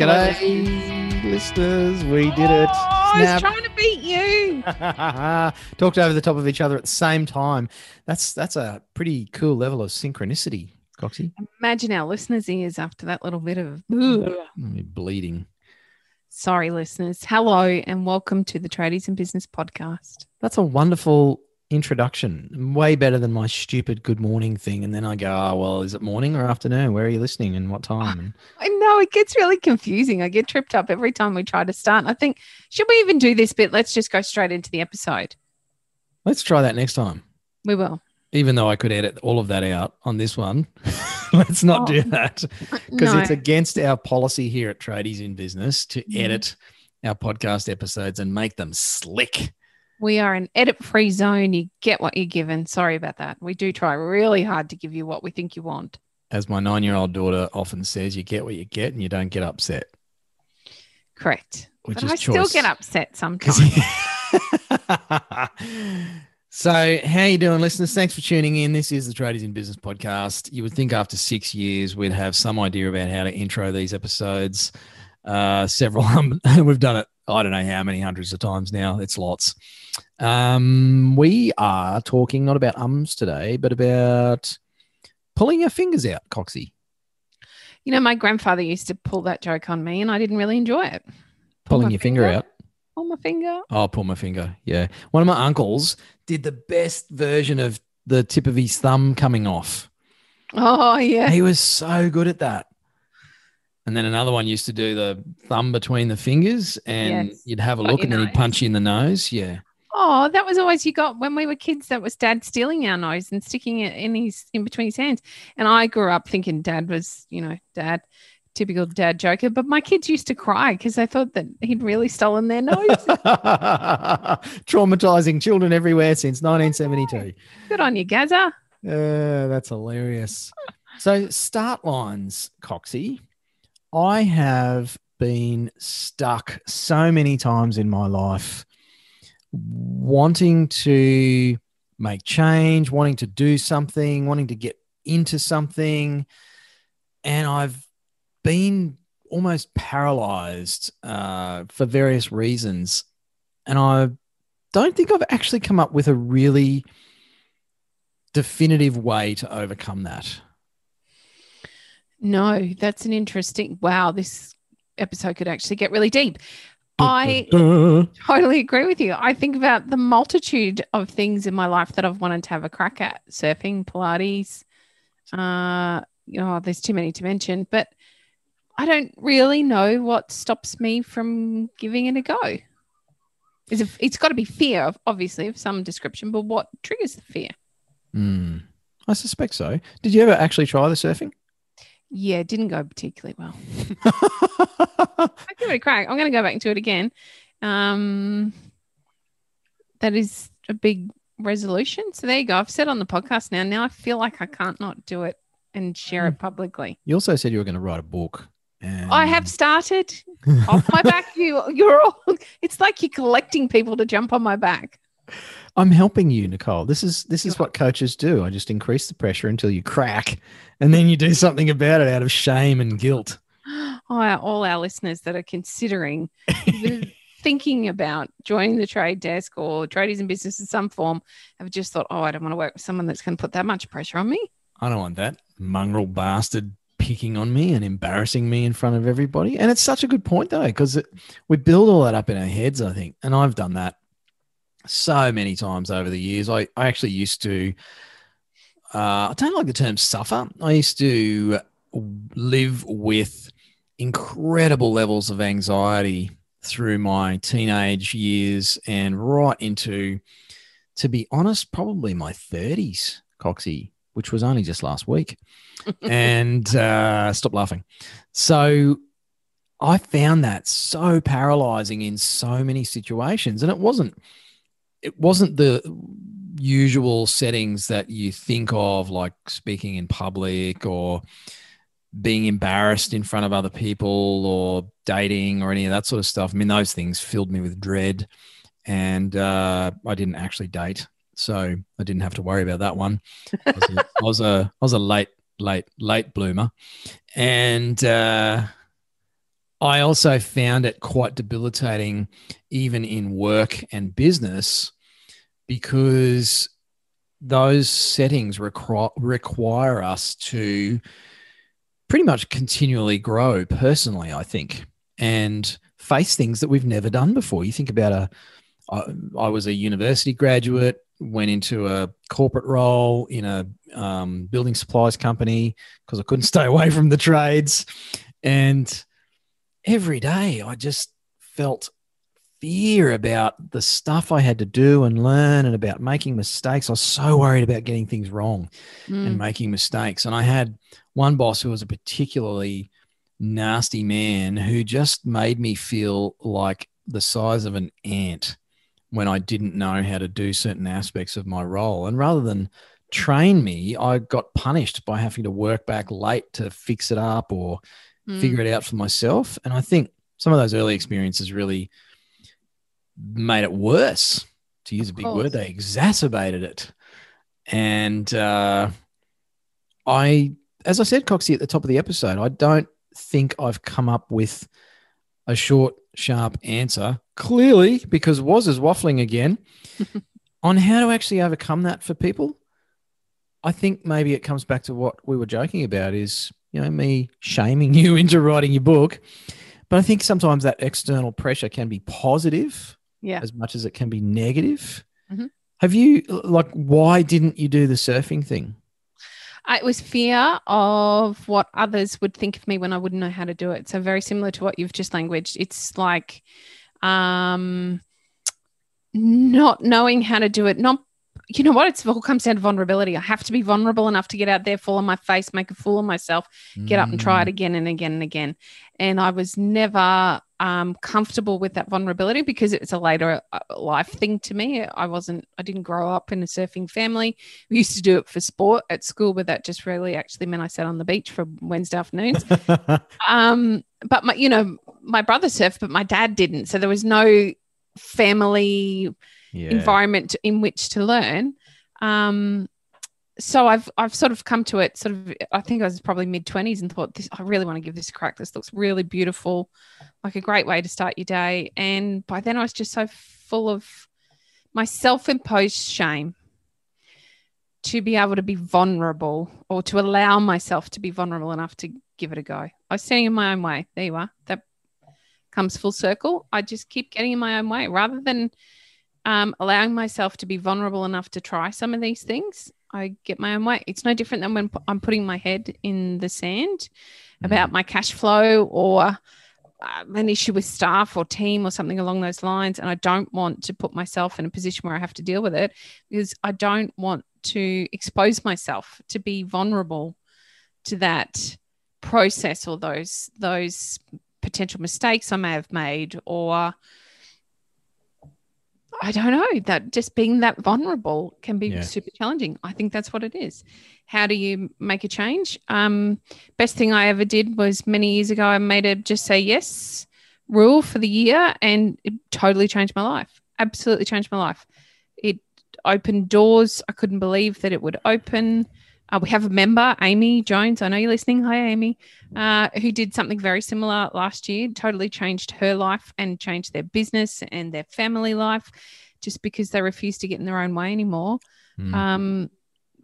G'day, listeners. We did it. Oh, I was trying to beat you. Talked over the top of each other at the same time. That's that's a pretty cool level of synchronicity, Coxie. Imagine our listeners' ears after that little bit of. Mm, you're bleeding. Sorry, listeners. Hello, and welcome to the Tradies and Business podcast. That's a wonderful introduction. Way better than my stupid good morning thing. And then I go, oh, well, is it morning or afternoon? Where are you listening and what time? And I know it gets really confusing. I get tripped up every time we try to start. I think, should we even do this bit? Let's just go straight into the episode. let's try that next time. We will. Even though I could edit all of that out on this one, let's not do Oh. that because No. it's against our policy here at Tradies in Business to Mhm. edit our podcast episodes and make them slick. We are an edit free zone. You get what you're given. Sorry about that. We do try really hard to give you what we think you want. As my nine year old daughter often says, you get what you get and you don't get upset. Correct. Which but is I still get upset sometimes. so, how you doing, listeners? Thanks for tuning in. This is the Tradies in Business podcast. You would think after six years we'd have some idea about how to intro these episodes. Uh, several, we've done it. I don't know how many hundreds of times now. It's lots. Um, we are talking not about ums today, but about pulling your fingers out, Coxie. You know, my grandfather used to pull that joke on me, and I didn't really enjoy it. Pull Pulling your finger out. Pull my finger. Oh, pull my finger. Yeah. One of my uncles did the best version of the tip of his thumb coming off. Oh yeah. He was so good at that. And then another one used to do the thumb between the fingers and Yes. you'd have a Got look your and then he'd nose. punch you in the nose. Yeah. Oh, that was always you got when we were kids. That was Dad stealing our nose and sticking it in his in between his hands. And I grew up thinking Dad was, you know, Dad, typical Dad joker. But my kids used to cry because they thought that he'd really stolen their nose. Traumatizing children everywhere since 1972. Good on you, Gaza. Uh, that's hilarious. So, start lines, Coxie. I have been stuck so many times in my life wanting to make change, wanting to do something, wanting to get into something. And I've been almost paralyzed uh, for various reasons. And I don't think I've actually come up with a really definitive way to overcome that. No, that's an interesting. Wow, this episode could actually get really deep. I totally agree with you. I think about the multitude of things in my life that I've wanted to have a crack at surfing, Pilates. Uh, you know, there's too many to mention, but I don't really know what stops me from giving it a go. Is it, it's got to be fear, of, obviously, of some description, but what triggers the fear? Hmm. I suspect so. Did you ever actually try the surfing? Yeah, it didn't go particularly well. I give it a crack. I'm going to go back to it again. Um, that is a big resolution. So there you go. I've said on the podcast now. Now I feel like I can't not do it and share it publicly. you also said you were going to write a book. And I have started off my back. You, you're all. It's like you're collecting people to jump on my back. I'm helping you, Nicole. This is this is what coaches do. I just increase the pressure until you crack, and then you do something about it out of shame and guilt. Oh, all our listeners that are considering thinking about joining the trade desk or tradies in business in some form have just thought, oh, I don't want to work with someone that's going to put that much pressure on me. I don't want that mongrel bastard picking on me and embarrassing me in front of everybody. And it's such a good point though, because we build all that up in our heads, I think. And I've done that so many times over the years. I, I actually used to, uh, I don't like the term suffer. I used to live with incredible levels of anxiety through my teenage years and right into, to be honest, probably my 30s, Coxie, which was only just last week. and uh, stop laughing. So I found that so paralyzing in so many situations. And it wasn't it wasn't the usual settings that you think of, like speaking in public or being embarrassed in front of other people or dating or any of that sort of stuff. I mean, those things filled me with dread. And uh, I didn't actually date. So I didn't have to worry about that one. I was a, I was a, I was a late, late, late bloomer. And uh, I also found it quite debilitating, even in work and business, because those settings require, require us to pretty much continually grow personally, I think, and face things that we've never done before. You think about a, I, I was a university graduate, went into a corporate role in a um, building supplies company because I couldn't stay away from the trades. And every day I just felt fear about the stuff I had to do and learn and about making mistakes. I was so worried about getting things wrong mm. and making mistakes. And I had one boss who was a particularly nasty man who just made me feel like the size of an ant when I didn't know how to do certain aspects of my role. And rather than train me, I got punished by having to work back late to fix it up or mm. figure it out for myself. And I think some of those early experiences really made it worse, to use a big word. They exacerbated it. And uh, I, as I said, Coxie, at the top of the episode, I don't think I've come up with a short, sharp answer. Clearly, because Waz is waffling again on how to actually overcome that for people. I think maybe it comes back to what we were joking about is, you know, me shaming you into writing your book. But I think sometimes that external pressure can be positive yeah. as much as it can be negative. Mm-hmm. Have you like why didn't you do the surfing thing? It was fear of what others would think of me when I wouldn't know how to do it. So very similar to what you've just languaged. It's like um not knowing how to do it, not you know what? It's all comes down to vulnerability. I have to be vulnerable enough to get out there, fall on my face, make a fool of myself, get mm. up and try it mm. again and again and again. And I was never um, comfortable with that vulnerability because it's a later uh, life thing to me. I wasn't, I didn't grow up in a surfing family. We used to do it for sport at school, but that just really actually meant I sat on the beach for Wednesday afternoons. um, but my, you know, my brother surfed, but my dad didn't. So there was no family yeah. environment in which to learn. Um, so I've I've sort of come to it sort of I think I was probably mid 20s and thought this I really want to give this a crack. This looks really beautiful, like a great way to start your day. And by then I was just so full of my self-imposed shame to be able to be vulnerable or to allow myself to be vulnerable enough to give it a go. I was standing in my own way. There you are. That comes full circle. I just keep getting in my own way rather than um, allowing myself to be vulnerable enough to try some of these things I get my own way. It's no different than when I'm putting my head in the sand about mm. my cash flow or uh, an issue with staff or team or something along those lines. And I don't want to put myself in a position where I have to deal with it because I don't want to expose myself to be vulnerable to that process or those those potential mistakes I may have made or I don't know that just being that vulnerable can be yeah. super challenging. I think that's what it is. How do you make a change? Um, best thing I ever did was many years ago. I made a just say yes rule for the year, and it totally changed my life. Absolutely changed my life. It opened doors I couldn't believe that it would open. Uh, we have a member, Amy Jones. I know you're listening. Hi, Amy, uh, who did something very similar last year. Totally changed her life and changed their business and their family life, just because they refused to get in their own way anymore. Mm. Um,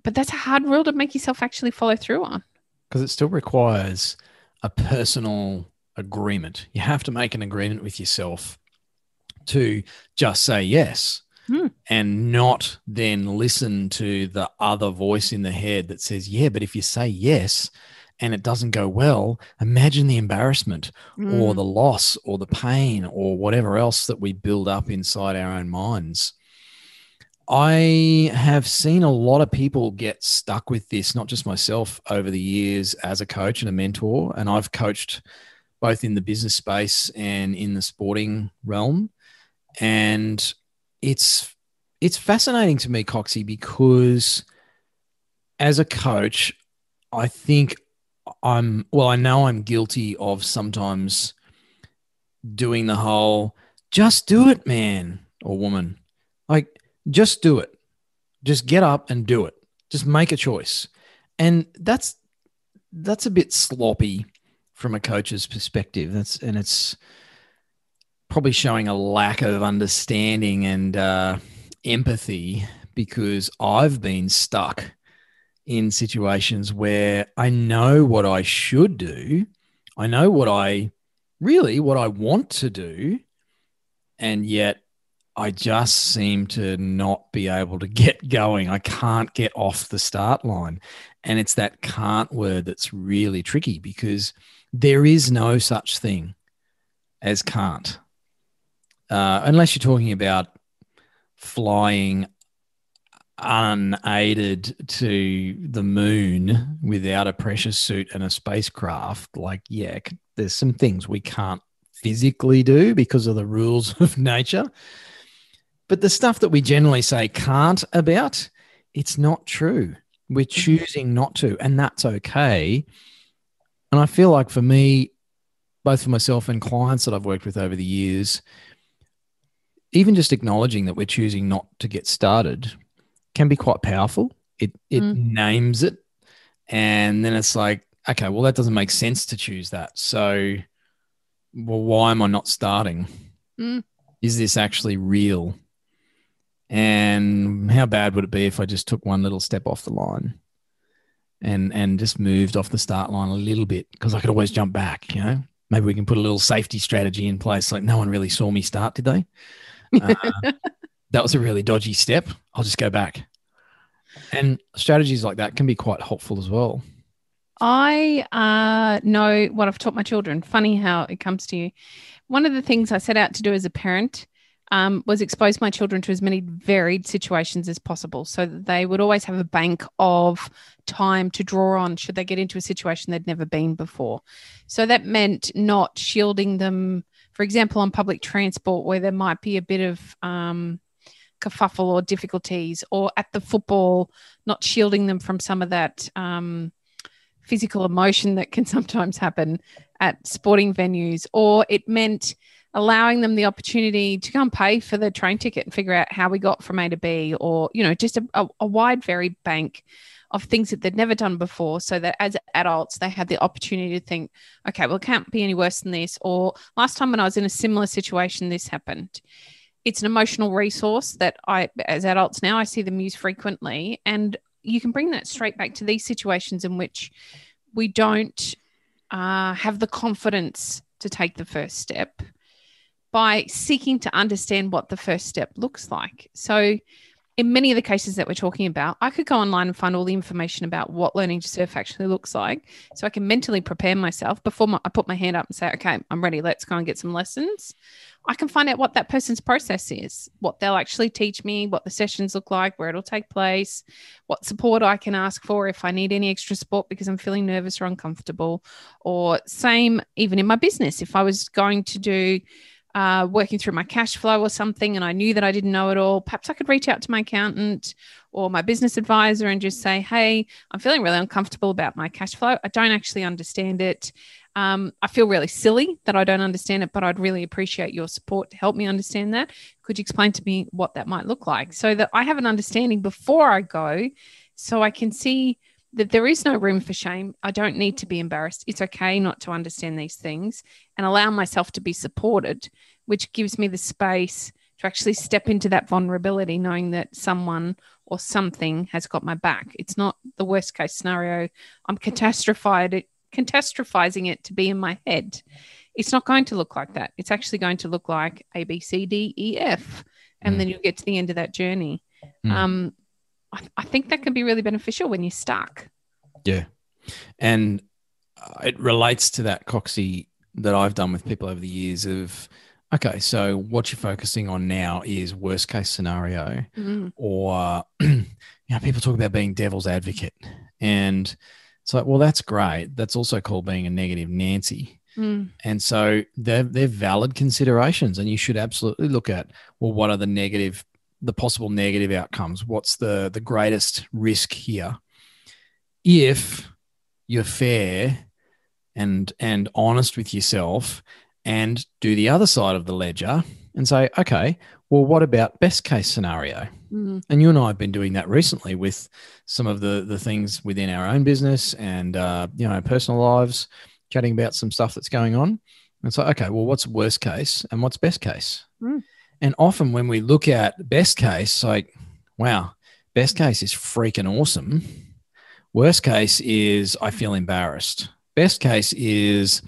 but that's a hard rule to make yourself actually follow through on. Because it still requires a personal agreement. You have to make an agreement with yourself to just say yes hmm. and not then listen to the other voice in the head that says, yeah, but if you say yes and it doesn't go well, imagine the embarrassment mm. or hmm. the loss or the pain or whatever else that we build up inside our own minds. I have seen a lot of people get stuck with this, not just myself over the years as a coach and a mentor. And I've coached both in the business space and in the sporting realm. And it's it's fascinating to me, Coxie, because as a coach, I think I'm well, I know I'm guilty of sometimes doing the whole just do it, man or woman. Like, just do it. Just get up and do it. Just make a choice. And that's that's a bit sloppy from a coach's perspective. That's and it's probably showing a lack of understanding and uh, empathy because I've been stuck in situations where I know what I should do. I know what I really what I want to do, and yet I just seem to not be able to get going. I can't get off the start line. And it's that can't word that's really tricky because there is no such thing as can't. Uh, unless you're talking about flying unaided to the moon without a pressure suit and a spacecraft, like, yeah, there's some things we can't physically do because of the rules of nature. But the stuff that we generally say can't about, it's not true. We're mm-hmm. choosing not to, and that's okay. And I feel like for me, both for myself and clients that I've worked with over the years, even just acknowledging that we're choosing not to get started can be quite powerful. It it mm. names it, and then it's like, okay, well that doesn't make sense to choose that. So, well, why am I not starting? Mm. Is this actually real? And how bad would it be if I just took one little step off the line and and just moved off the start line a little bit because I could always jump back, you know? Maybe we can put a little safety strategy in place. Like no one really saw me start, did they? Uh, that was a really dodgy step. I'll just go back. And strategies like that can be quite helpful as well. I uh, know what I've taught my children. Funny how it comes to you. One of the things I set out to do as a parent um, was expose my children to as many varied situations as possible so that they would always have a bank of time to draw on should they get into a situation they'd never been before. So that meant not shielding them, for example, on public transport where there might be a bit of um, kerfuffle or difficulties, or at the football, not shielding them from some of that. Um, physical emotion that can sometimes happen at sporting venues, or it meant allowing them the opportunity to come pay for the train ticket and figure out how we got from A to B, or, you know, just a, a, a wide, varied bank of things that they'd never done before so that as adults they had the opportunity to think okay well it can't be any worse than this or last time when i was in a similar situation this happened it's an emotional resource that i as adults now i see them use frequently and you can bring that straight back to these situations in which we don't uh, have the confidence to take the first step by seeking to understand what the first step looks like. So, in many of the cases that we're talking about, I could go online and find all the information about what learning to surf actually looks like. So I can mentally prepare myself before my, I put my hand up and say, okay, I'm ready. Let's go and get some lessons. I can find out what that person's process is, what they'll actually teach me, what the sessions look like, where it'll take place, what support I can ask for if I need any extra support because I'm feeling nervous or uncomfortable. Or, same even in my business, if I was going to do uh, working through my cash flow or something and I knew that I didn't know it all, perhaps I could reach out to my accountant or my business advisor and just say, hey, I'm feeling really uncomfortable about my cash flow. I don't actually understand it. Um, I feel really silly that I don't understand it, but I'd really appreciate your support to help me understand that. Could you explain to me what that might look like so that I have an understanding before I go so I can see that there is no room for shame. I don't need to be embarrassed. It's okay not to understand these things and allow myself to be supported, which gives me the space to actually step into that vulnerability, knowing that someone or something has got my back. It's not the worst case scenario. I'm catastrophizing it to be in my head. It's not going to look like that. It's actually going to look like A, B, C, D, E, F. And mm. then you'll get to the end of that journey. Mm. Um, I, I think that can be really beneficial when you're stuck. Yeah. And it relates to that Coxie that I've done with people over the years of okay, so what you're focusing on now is worst case scenario, mm. or you know, people talk about being devil's advocate, and it's like, well, that's great. That's also called being a negative Nancy. Mm. And so they're they're valid considerations, and you should absolutely look at well, what are the negative, the possible negative outcomes? What's the the greatest risk here? If you're fair and and honest with yourself, and do the other side of the ledger and say, okay, well, what about best case scenario? Mm. And you and I have been doing that recently with some of the the things within our own business and uh, you know personal lives, chatting about some stuff that's going on. And so, okay, well, what's worst case and what's best case? Mm. And often when we look at best case, like, wow, best case is freaking awesome. Worst case is I feel embarrassed. Best case is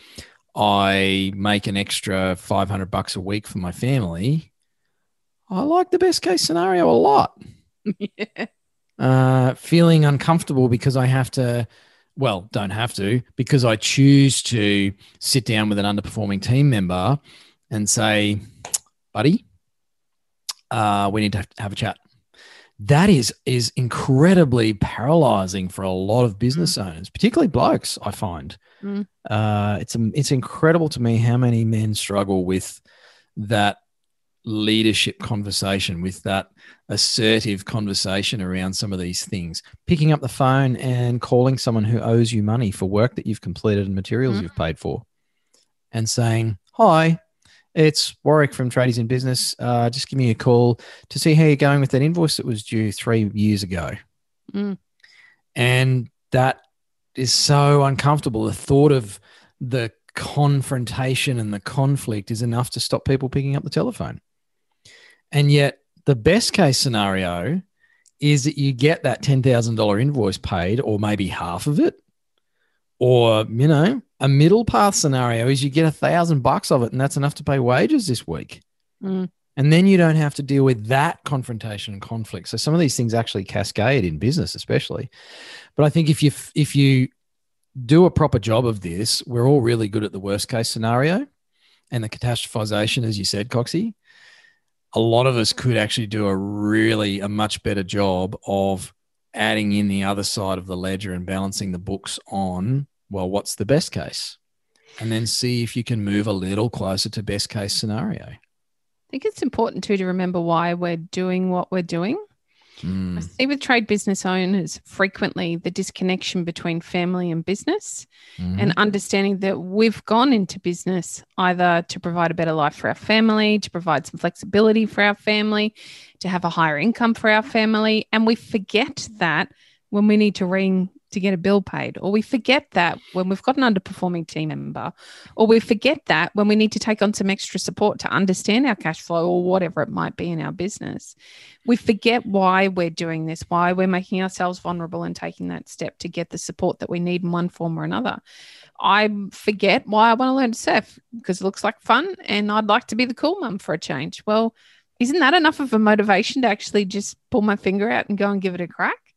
I make an extra 500 bucks a week for my family. I like the best case scenario a lot. yeah. Uh, feeling uncomfortable because I have to, well, don't have to, because I choose to sit down with an underperforming team member and say, buddy, uh, we need to have a chat. That is is incredibly paralyzing for a lot of business owners, particularly blokes. I find Mm. uh, it's it's incredible to me how many men struggle with that leadership conversation, with that assertive conversation around some of these things. Picking up the phone and calling someone who owes you money for work that you've completed and materials Mhm. you've paid for, and saying, "Hi, it's Warwick from Tradies in Business. Uh, just give me a call to see how you're going with that invoice that was due three years ago." Mm. And that is so uncomfortable. The thought of the confrontation and the conflict is enough to stop people picking up the telephone. And yet, the best case scenario is that you get that $10,000 invoice paid, or maybe half of it. Or, you know, a middle path scenario is you get a thousand bucks of it, and that's enough to pay wages this week. Mm. And then you don't have to deal with that confrontation and conflict. So some of these things actually cascade in business, especially. But I think if you if you do a proper job of this, we're all really good at the worst case scenario and the catastrophization, as you said, Coxie. A lot of us could actually do a really a much better job of adding in the other side of the ledger and balancing the books on well, what's the best case, and then see if you can move a little closer to best case scenario. I think it's important too to remember why we're doing what we're doing. I Mm, see with trade business owners frequently the disconnection between family and business mhm. and understanding that we've gone into business either to provide a better life for our family, to provide some flexibility for our family, to have a higher income for our family. And we forget that when we need to ring to get a bill paid, or we forget that when we've got an underperforming team member, or we forget that when we need to take on some extra support to understand our cash flow or whatever it might be in our business. We forget why we're doing this, why we're making ourselves vulnerable and taking that step to get the support that we need in one form or another. I forget why I want to learn to surf because it looks like fun and I'd like to be the cool mum for a change. Well, isn't that enough of a motivation to actually just pull my finger out and go and give it a crack?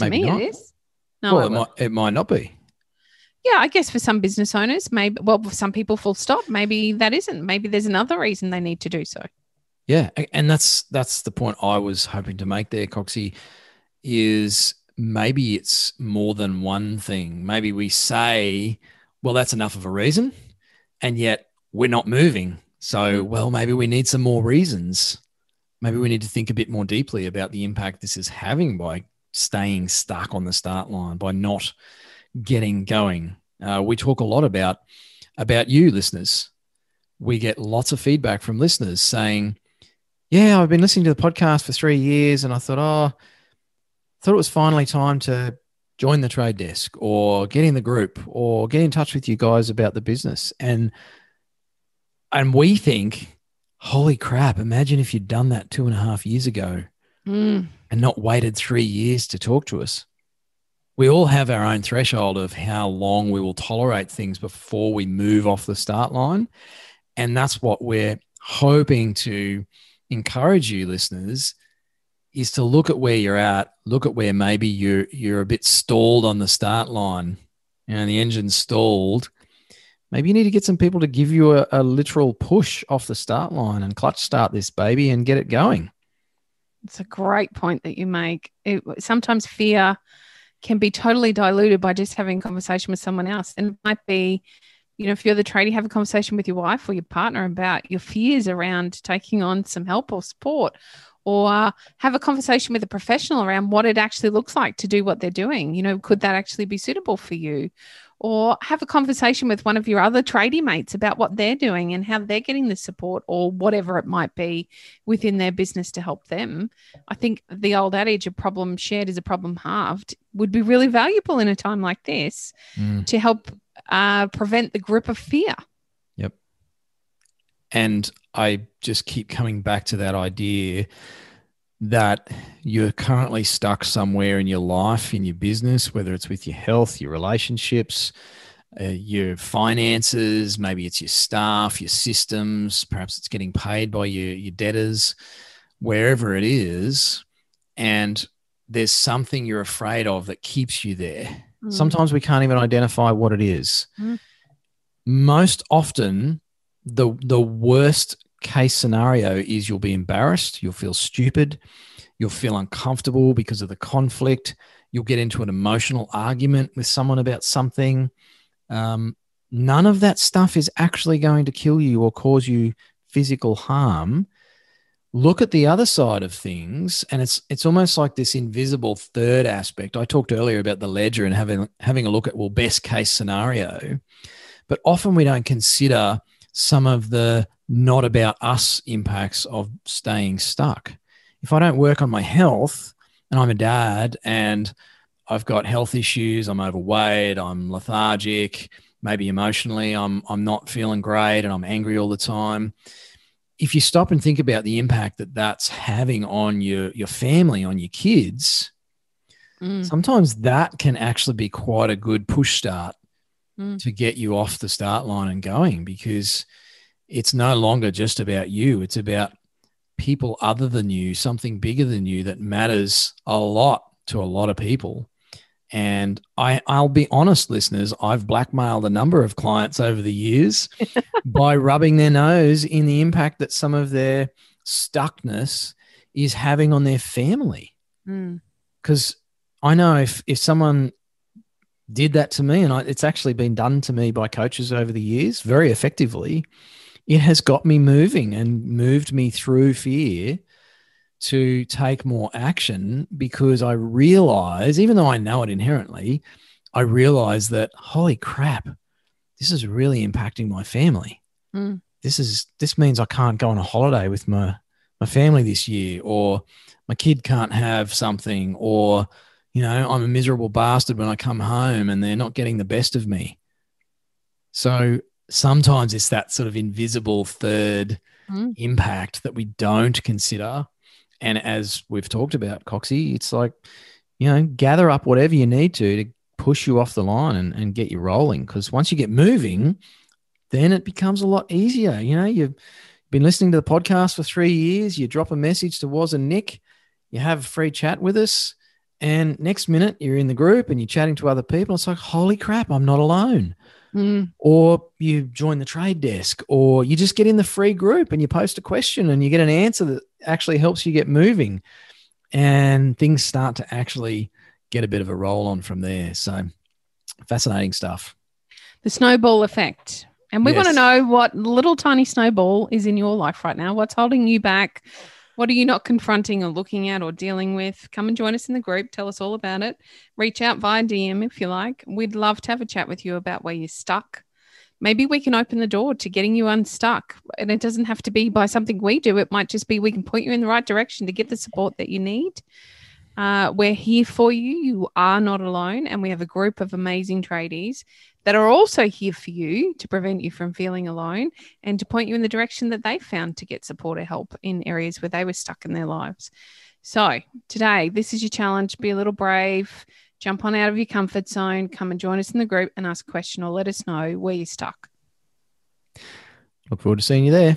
To Maybe me, not. it is. No, well, it might, it might not be. yeah, I guess for some business owners, maybe, well, for some people, full stop, maybe that isn't. Maybe there's another reason they need to do so. Yeah, and that's that's the point I was hoping to make there, Coxie, is maybe it's more than one thing. Maybe we say, well, that's enough of a reason, and yet we're not moving. So, well, maybe we need some more reasons. Maybe we need to think a bit more deeply about the impact this is having by staying stuck on the start line, by not getting going. Uh, we talk a lot about about you, listeners. We get lots of feedback from listeners saying, yeah, I've been listening to the podcast for three years, and I thought, oh, thought it was finally time to join the trade desk or get in the group or get in touch with you guys about the business. And and we think, holy crap, imagine if you'd done that two and a half years ago Mm, and not waited three years to talk to us. We all have our own threshold of how long we will tolerate things before we move off the start line. And that's what we're hoping to encourage you listeners is to look at where you're at, look at where maybe you're you're a bit stalled on the start line. and the engine's stalled. Maybe you need to get some people to give you a, a literal push off the start line and clutch start this baby and get it going. It's a great point that you make. It, sometimes fear can be totally diluted by just having a conversation with someone else. And it might be, you know, if you're the tradie, have a conversation with your wife or your partner about your fears around taking on some help or support, or have a conversation with a professional around what it actually looks like to do what they're doing. You know, could that actually be suitable for you? Or have a conversation with one of your other tradie mates about what they're doing and how they're getting the support or whatever it might be within their business to help them. I think the old adage, a problem shared is a problem halved, would be really valuable in a time like this mm. to help uh, prevent the grip of fear. Yep. And I just keep coming back to that idea that you're currently stuck somewhere in your life, in your business, whether it's with your health, your relationships, uh, your finances, maybe it's your staff, your systems, perhaps it's getting paid by your, your debtors, wherever it is. And there's something you're afraid of that keeps you there. Mm. Sometimes we can't even identify what it is. Mm. Most often, the the worst case scenario is you'll be embarrassed, you'll feel stupid, you'll feel uncomfortable because of the conflict, you'll get into an emotional argument with someone about something. Um, none of that stuff is actually going to kill you or cause you physical harm. Look at the other side of things and it's it's almost like this invisible third aspect. I talked earlier about the ledger and having having a look at well best case scenario. But often we don't consider some of the not about us impacts of staying stuck. If I don't work on my health and I'm a dad and I've got health issues, I'm overweight, I'm lethargic, maybe emotionally I'm I'm not feeling great and I'm angry all the time. If you stop and think about the impact that that's having on your your family, on your kids, mm. sometimes that can actually be quite a good push start mm. to get you off the start line and going because it's no longer just about you. It's about people other than you, something bigger than you that matters a lot to a lot of people. And I, I'll be honest, listeners, I've blackmailed a number of clients over the years by rubbing their nose in the impact that some of their stuckness is having on their family. Because mm. I know if, if someone did that to me, and I, it's actually been done to me by coaches over the years very effectively, it has got me moving and moved me through fear to take more action because I realize, even though I know it inherently, I realize that holy crap, this is really impacting my family. Mm. This is this means I can't go on a holiday with my my family this year, or my kid can't have something, or you know, I'm a miserable bastard when I come home and they're not getting the best of me. So sometimes it's that sort of invisible third mm. impact that we don't consider. And as we've talked about, Coxie, it's like, you know, gather up whatever you need to to push you off the line and, and get you rolling. Because once you get moving, then it becomes a lot easier. You know, you've been listening to the podcast for three years, you drop a message to Waz and Nick, you have a free chat with us. And next minute, you're in the group and you're chatting to other people. It's like, holy crap, I'm not alone. Mm. Or you join the trade desk, or you just get in the free group and you post a question and you get an answer that actually helps you get moving. And things start to actually get a bit of a roll on from there. So fascinating stuff. The snowball effect. And we yes. want to know what little tiny snowball is in your life right now. What's holding you back? What are you not confronting or looking at or dealing with? Come and join us in the group. Tell us all about it. Reach out via DM if you like. We'd love to have a chat with you about where you're stuck. Maybe we can open the door to getting you unstuck. And it doesn't have to be by something we do, it might just be we can point you in the right direction to get the support that you need. Uh, we're here for you. You are not alone. And we have a group of amazing tradies that are also here for you to prevent you from feeling alone and to point you in the direction that they found to get support or help in areas where they were stuck in their lives. So, today, this is your challenge. Be a little brave, jump on out of your comfort zone, come and join us in the group and ask a question or let us know where you're stuck. Look forward to seeing you there.